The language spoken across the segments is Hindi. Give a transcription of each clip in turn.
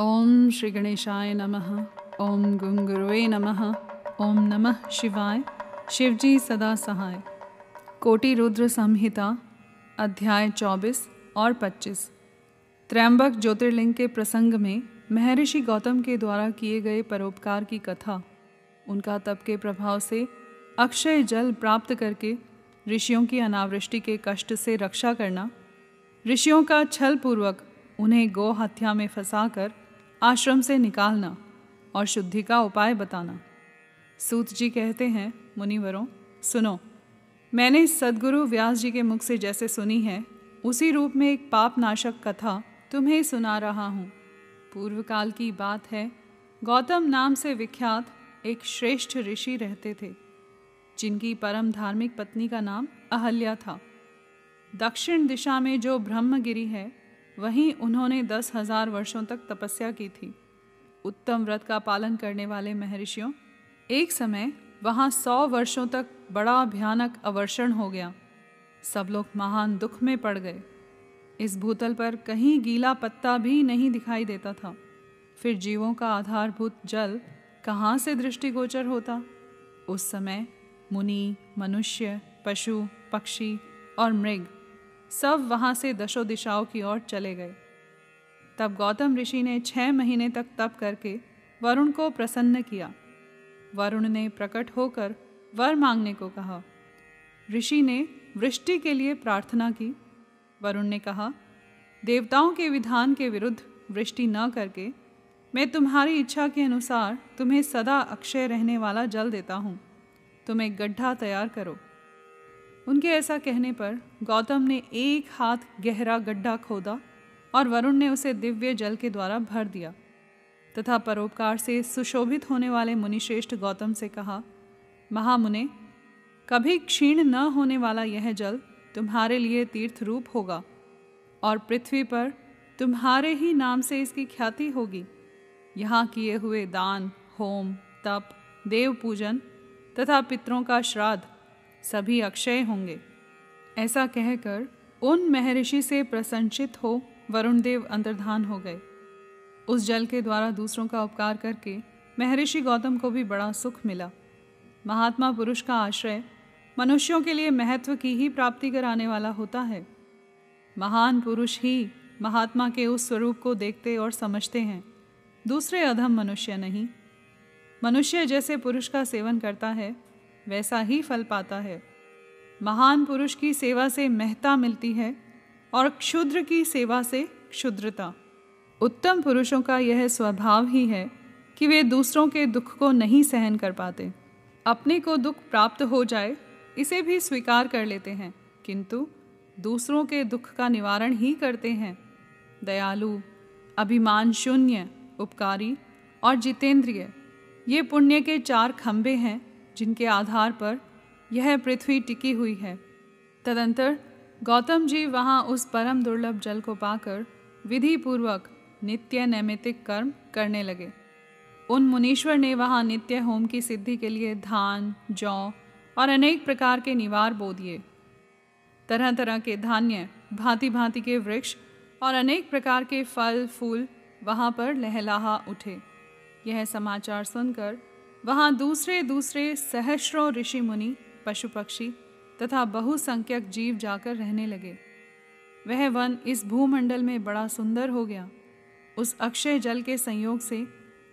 ओम श्री गणेशाय नमः, ओम गुंगुरुवे नमः, ओम नमः शिवाय, शिवजी सदा सहाय। कोटि रुद्र संहिता, अध्याय 24 और 25 त्रयंबक ज्योतिर्लिंग के प्रसंग में महर्षि गौतम के द्वारा किए गए परोपकार की कथा, उनका तप के प्रभाव से अक्षय जल प्राप्त करके ऋषियों की अनावृष्टि के कष्ट से रक्षा करना, ऋषियों का छल पूर्वक उन्हें गौ हत्या में फंसाकर आश्रम से निकालना और शुद्धि का उपाय बताना। सूत जी कहते हैं, मुनिवरों, सुनो, मैंने सदगुरु व्यास जी के मुख से जैसे सुनी है, उसी रूप में एक पाप नाशक कथा तुम्हें सुना रहा हूँ। पूर्व काल की बात है, गौतम नाम से विख्यात एक श्रेष्ठ ऋषि रहते थे, जिनकी परम धार्मिक पत्नी का नाम अहल्या था। दक्षिण दिशा में जो ब्रह्मगिरी है वहीं उन्होंने दस हज़ार वर्षों तक तपस्या की थी। उत्तम व्रत का पालन करने वाले महर्षियों, एक समय वहाँ सौ वर्षों तक बड़ा भयानक अवर्षण हो गया। सब लोग महान दुख में पड़ गए। इस भूतल पर कहीं गीला पत्ता भी नहीं दिखाई देता था। फिर जीवों का आधारभूत जल कहाँ से दृष्टिगोचर होता? उस समय मुनि, मनुष्य, पशु, पक्षी और मृग सब वहाँ से दशो दिशाओं की ओर चले गए। तब गौतम ऋषि ने छः महीने तक तप करके वरुण को प्रसन्न किया। वरुण ने प्रकट होकर वर मांगने को कहा। ऋषि ने वृष्टि के लिए प्रार्थना की। वरुण ने कहा, देवताओं के विधान के विरुद्ध वृष्टि न करके मैं तुम्हारी इच्छा के अनुसार तुम्हें सदा अक्षय रहने वाला जल देता हूँ। तुम एक गड्ढा तैयार करो। उनके ऐसा कहने पर गौतम ने एक हाथ गहरा गड्ढा खोदा और वरुण ने उसे दिव्य जल के द्वारा भर दिया। तथा परोपकार से सुशोभित होने वाले मुनिश्रेष्ठ गौतम से कहा, महामुने, कभी क्षीण न होने वाला यह जल तुम्हारे लिए तीर्थ रूप होगा और पृथ्वी पर तुम्हारे ही नाम से इसकी ख्याति होगी। यहाँ किए हुए दान, होम, तप देव पूजन तथा पितरों का श्राद्ध सभी अक्षय होंगे। ऐसा कहकर उन महर्षि से प्रसन्नचित हो वरुण देव अंतर्धान हो गए। उस जल के द्वारा दूसरों का उपकार करके महर्षि गौतम को भी बड़ा सुख मिला। महात्मा पुरुष का आश्रय मनुष्यों के लिए महत्व की ही प्राप्ति कराने वाला होता है। महान पुरुष ही महात्मा के उस स्वरूप को देखते और समझते हैं। दूसरे अधम मनुष्य नहीं। मनुष्य जैसे पुरुष का सेवन करता है वैसा ही फल पाता है। महान पुरुष की सेवा से महता मिलती है और क्षुद्र की सेवा से क्षुद्रता। उत्तम पुरुषों का यह स्वभाव ही है कि वे दूसरों के दुख को नहीं सहन कर पाते। अपने को दुख प्राप्त हो जाए, इसे भी स्वीकार कर लेते हैं, किंतु दूसरों के दुख का निवारण ही करते हैं। दयालु, अभिमान शून्य, उपकारी और जितेंद्रिय, ये पुण्य के चार खंभे हैं जिनके आधार पर यह पृथ्वी टिकी हुई है। तदंतर गौतम जी वहाँ उस परम दुर्लभ जल को पाकर विधि पूर्वक नित्य नैमितिक कर्म करने लगे। उन मुनीश्वर ने वहाँ नित्य होम की सिद्धि के लिए धान, जौ और अनेक प्रकार के निवार बो दिए। तरह तरह के धान्य भांति भांति के वृक्ष और अनेक प्रकार के फल, फूल वहाँ पर लहलाहा उठे। यह समाचार सुनकर वहाँ दूसरे दूसरे सहस्रों ऋषि मुनि पशु पक्षी तथा बहुसंख्यक जीव जाकर रहने लगे। वह वन इस भूमंडल में बड़ा सुंदर हो गया। उस अक्षय जल के संयोग से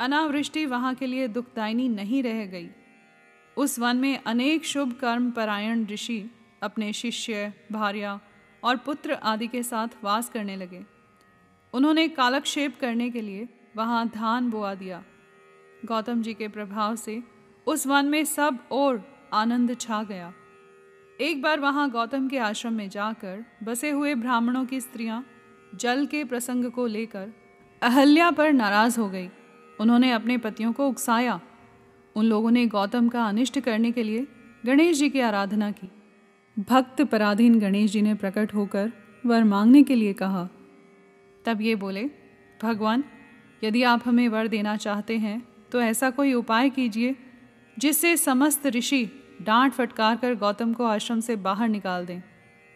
अनावृष्टि वहाँ के लिए दुखदायिनी नहीं रह गई। उस वन में अनेक शुभ कर्म परायण ऋषि अपने शिष्य, भार्या और पुत्र आदि के साथ वास करने लगे। उन्होंने कालक्षेप करने के लिए वहाँ धान बोआ दिया। गौतम जी के प्रभाव से उस वन में सब और आनंद छा गया। एक बार वहाँ गौतम के आश्रम में जाकर बसे हुए ब्राह्मणों की स्त्रियाँ जल के प्रसंग को लेकर अहल्या पर नाराज़ हो गई। उन्होंने अपने पतियों को उकसाया। उन लोगों ने गौतम का अनिष्ट करने के लिए गणेश जी की आराधना की। भक्त पराधीन गणेश जी ने प्रकट होकर वर मांगने के लिए कहा। तब ये बोले, भगवान, यदि आप हमें वर देना चाहते हैं तो ऐसा कोई उपाय कीजिए, जिससे समस्त ऋषि डांट फटकार कर गौतम को आश्रम से बाहर निकाल दें।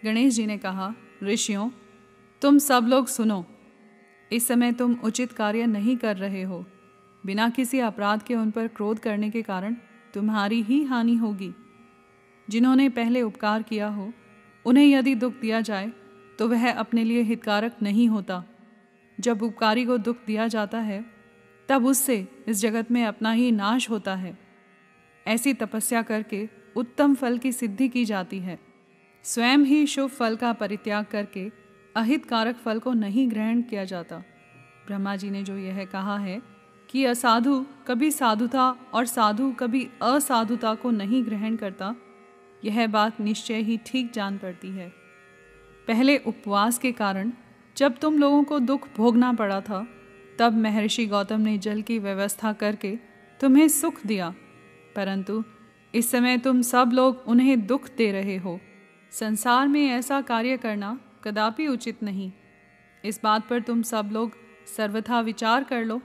गणेश जी ने कहा, ऋषियों, तुम सब लोग सुनो, इस समय तुम उचित कार्य नहीं कर रहे हो। बिना किसी अपराध के उन पर क्रोध करने के कारण तुम्हारी ही हानि होगी। जिन्होंने पहले उपकार किया हो, उन्हें यदि दुख दिया जाए तो वह अपने लिए हितकारक नहीं होता। जब उपकारी को दुख दिया जाता है तब उससे इस जगत में अपना ही नाश होता है। ऐसी तपस्या करके उत्तम फल की सिद्धि की जाती है। स्वयं ही शुभ फल का परित्याग करके अहित कारक फल को नहीं ग्रहण किया जाता। ब्रह्मा जी ने जो यह कहा है कि असाधु कभी साधुता और साधु कभी असाधुता को नहीं ग्रहण करता, यह बात निश्चय ही ठीक जान पड़ती है। पहले उपवास के कारण जब तुम लोगों को दुख भोगना पड़ा था तब महर्षि गौतम ने जल की व्यवस्था करके तुम्हें सुख दिया। परंतु इस समय तुम सब लोग उन्हें दुख दे रहे हो। संसार में ऐसा कार्य करना कदापि उचित नहीं। इस बात पर तुम सब लोग सर्वथा विचार कर लो।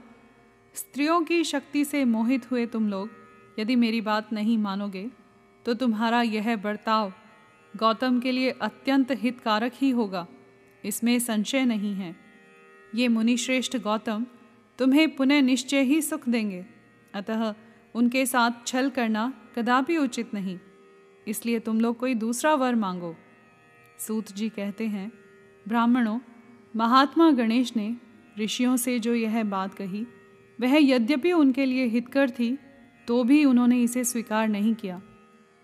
स्त्रियों की शक्ति से मोहित हुए तुम लोग यदि मेरी बात नहीं मानोगे तो तुम्हारा यह बर्ताव गौतम के लिए अत्यंत हितकारक ही होगा। इसमें संशय नहीं है। ये मुनिश्रेष्ठ गौतम तुम्हें पुनः निश्चय ही सुख देंगे। अतः उनके साथ छल करना कदापि उचित नहीं। इसलिए तुम लोग कोई दूसरा वर मांगो। सूत जी कहते हैं, ब्राह्मणों, महात्मा गणेश ने ऋषियों से जो यह बात कही, वह यद्यपि उनके लिए हितकर थी तो भी उन्होंने इसे स्वीकार नहीं किया।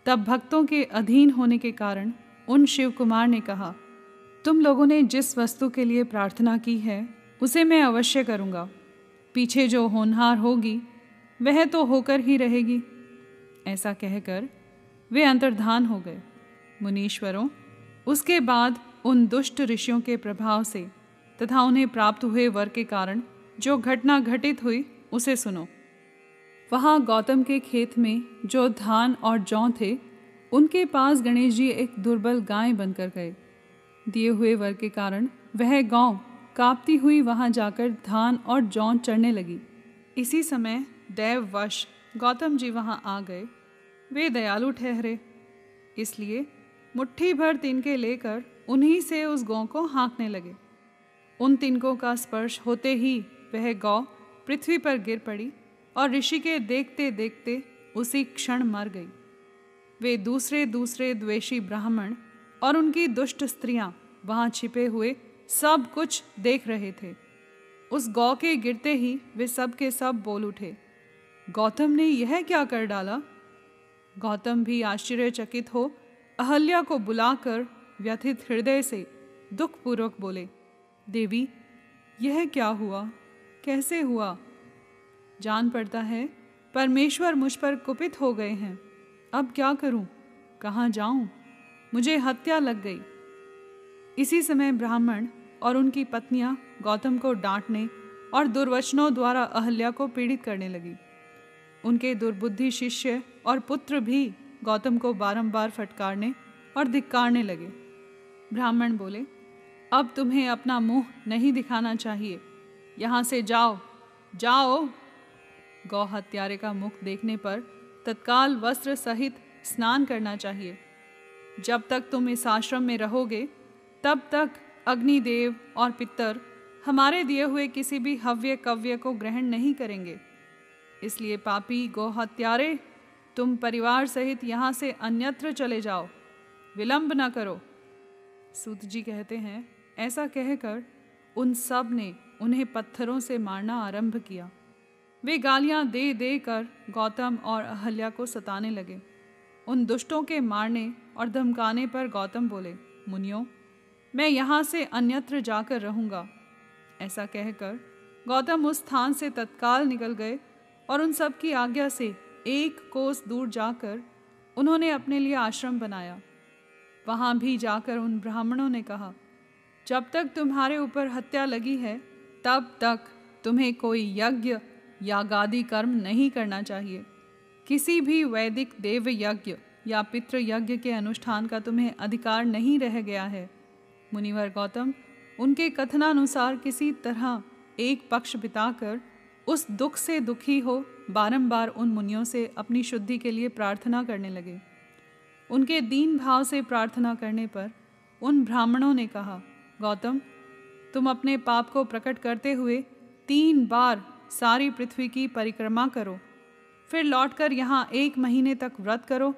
तब भक्तों के अधीन होने के कारण उन शिव कुमार ने कहा, तुम लोगों ने जिस वस्तु के लिए प्रार्थना की है उसे मैं अवश्य करूँगा। पीछे जो होनहार होगी, वह तो होकर ही रहेगी। ऐसा कहकर वे अंतर्धान हो गए। मुनीश्वरों, उसके बाद उन दुष्ट ऋषियों के प्रभाव से तथा उन्हें प्राप्त हुए वर के कारण जो घटना घटित हुई, उसे सुनो। वहाँ गौतम के खेत में जो धान और जौ थे, उनके पास गणेश जी एक दुर्बल गाय बनकर गए। दिए हुए वर के कारण वह गाँव कांपती हुई वहाँ जाकर धान और जौ चढ़ने लगी। इसी समय दैववश गौतम जी वहाँ आ गए। वे दयालु ठहरे। इसलिए मुट्ठी भर तिनके लेकर उन्हीं से उस गौ को हाँकने लगे। उन तिनकों का स्पर्श होते ही वह गौ पृथ्वी पर गिर पड़ी और ऋषि के देखते देखते उसी क्षण मर गई। वे दूसरे दूसरे द्वेषी ब्राह्मण और उनकी दुष्ट स्त्रियाँ वहाँ छिपे हुए सब कुछ देख रहे थे। उस गौ के गिरते ही वे सब के सब बोल उठे, गौतम ने यह क्या कर डाला? गौतम भी आश्चर्यचकित हो अहल्या को बुलाकर व्यथित हृदय से दुखपूर्वक बोले, देवी, यह क्या हुआ? कैसे हुआ? जान पड़ता है, परमेश्वर मुझ पर कुपित हो गए हैं। अब क्या करूँ? कहाँ जाऊँ? मुझे हत्या लग गई। इसी समय ब्राह्मण और उनकी पत्नियाँ गौतम को डांटने और दुर्वचनों द्वारा अहल्या को पीड़ित करने लगी। उनके दुर्बुद्धि शिष्य और पुत्र भी गौतम को बारंबार फटकारने और धिक्कारने लगे। ब्राह्मण बोले, अब तुम्हें अपना मुँह नहीं दिखाना चाहिए। यहाँ से जाओ जाओ। गौ हत्यारे का मुख देखने पर तत्काल वस्त्र सहित स्नान करना चाहिए। जब तक तुम इस आश्रम में रहोगे, तब तक अग्निदेव और पितर हमारे दिए हुए किसी भी हव्य कव्य को ग्रहण नहीं करेंगे। इसलिए पापी गोहत्यारे, तुम परिवार सहित यहाँ से अन्यत्र चले जाओ। विलंब न करो। सूत जी कहते हैं, ऐसा कहकर उन सबने उन्हें पत्थरों से मारना आरंभ किया। वे गालियाँ दे दे कर गौतम और अहल्या को सताने लगे। उन दुष्टों के मारने और धमकाने पर गौतम बोले, मुनियों मैं यहाँ से अन्यत्र जाकर रहूँगा। ऐसा कहकर गौतम उस स्थान से तत्काल निकल गए और उन सब की आज्ञा से एक कोस दूर जाकर उन्होंने अपने लिए आश्रम बनाया। वहाँ भी जाकर उन ब्राह्मणों ने कहा, जब तक तुम्हारे ऊपर हत्या लगी है, तब तक तुम्हें कोई यज्ञ या गादी कर्म नहीं करना चाहिए। किसी भी वैदिक देव यज्ञ या पितृ यज्ञ के अनुष्ठान का तुम्हें अधिकार नहीं रह गया है। मुनिवर गौतम, उनके कथनानुसार किसी तरह एक पक्ष बिताकर उस दुख से दुखी हो बारंबार उन मुनियों से अपनी शुद्धि के लिए प्रार्थना करने लगे। उनके दीन भाव से प्रार्थना करने पर उन ब्राह्मणों ने कहा, गौतम, तुम अपने पाप को प्रकट करते हुए तीन बार सारी पृथ्वी की परिक्रमा करो। फिर लौटकर यहाँ एक महीने तक व्रत करो।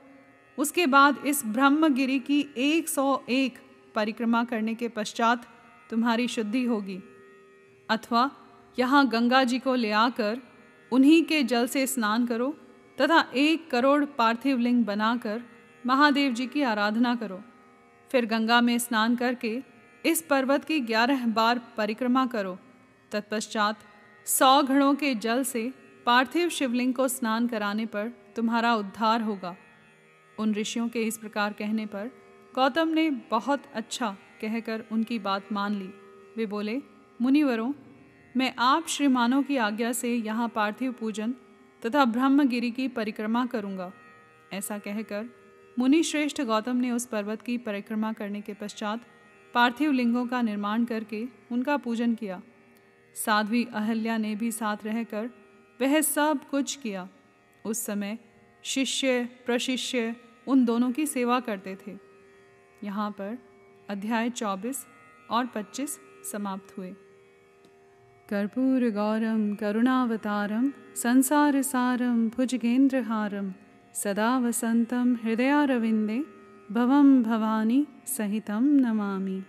उसके बाद इस ब्रह्मगिरी की एक सौ एक परिक्रमा करने के पश्चात तुम्हारी शुद्धि होगी। अथवा यहाँ गंगा जी को ले आकर उन्हीं के जल से स्नान करो तथा एक करोड़ पार्थिव लिंग बनाकर महादेव जी की आराधना करो। फिर गंगा में स्नान करके इस पर्वत की ग्यारह बार परिक्रमा करो। तत्पश्चात सौ घड़ों के जल से पार्थिव शिवलिंग को स्नान कराने पर तुम्हारा उद्धार होगा। उन ऋषियों के इस प्रकार कहने पर गौतम ने बहुत अच्छा कहकर उनकी बात मान ली। वे बोले, मुनिवरों, मैं आप श्रीमानों की आज्ञा से यहाँ पार्थिव पूजन तथा ब्रह्मगिरी की परिक्रमा करूँगा। ऐसा कहकर मुनि श्रेष्ठ गौतम ने उस पर्वत की परिक्रमा करने के पश्चात पार्थिव लिंगों का निर्माण करके उनका पूजन किया। साध्वी अहल्या ने भी साथ रहकर वह सब कुछ किया। उस समय शिष्य, प्रशिष्य उन दोनों की सेवा करते थे। यहाँ पर अध्याय 24 और 25 समाप्त हुए। कर्पूर गौरम, करुणावतारम, संसार सारम, भुजगेंद्रहारम, सदा वसंतम हृदयारविंदे भवम भवानी सहितम नमामि।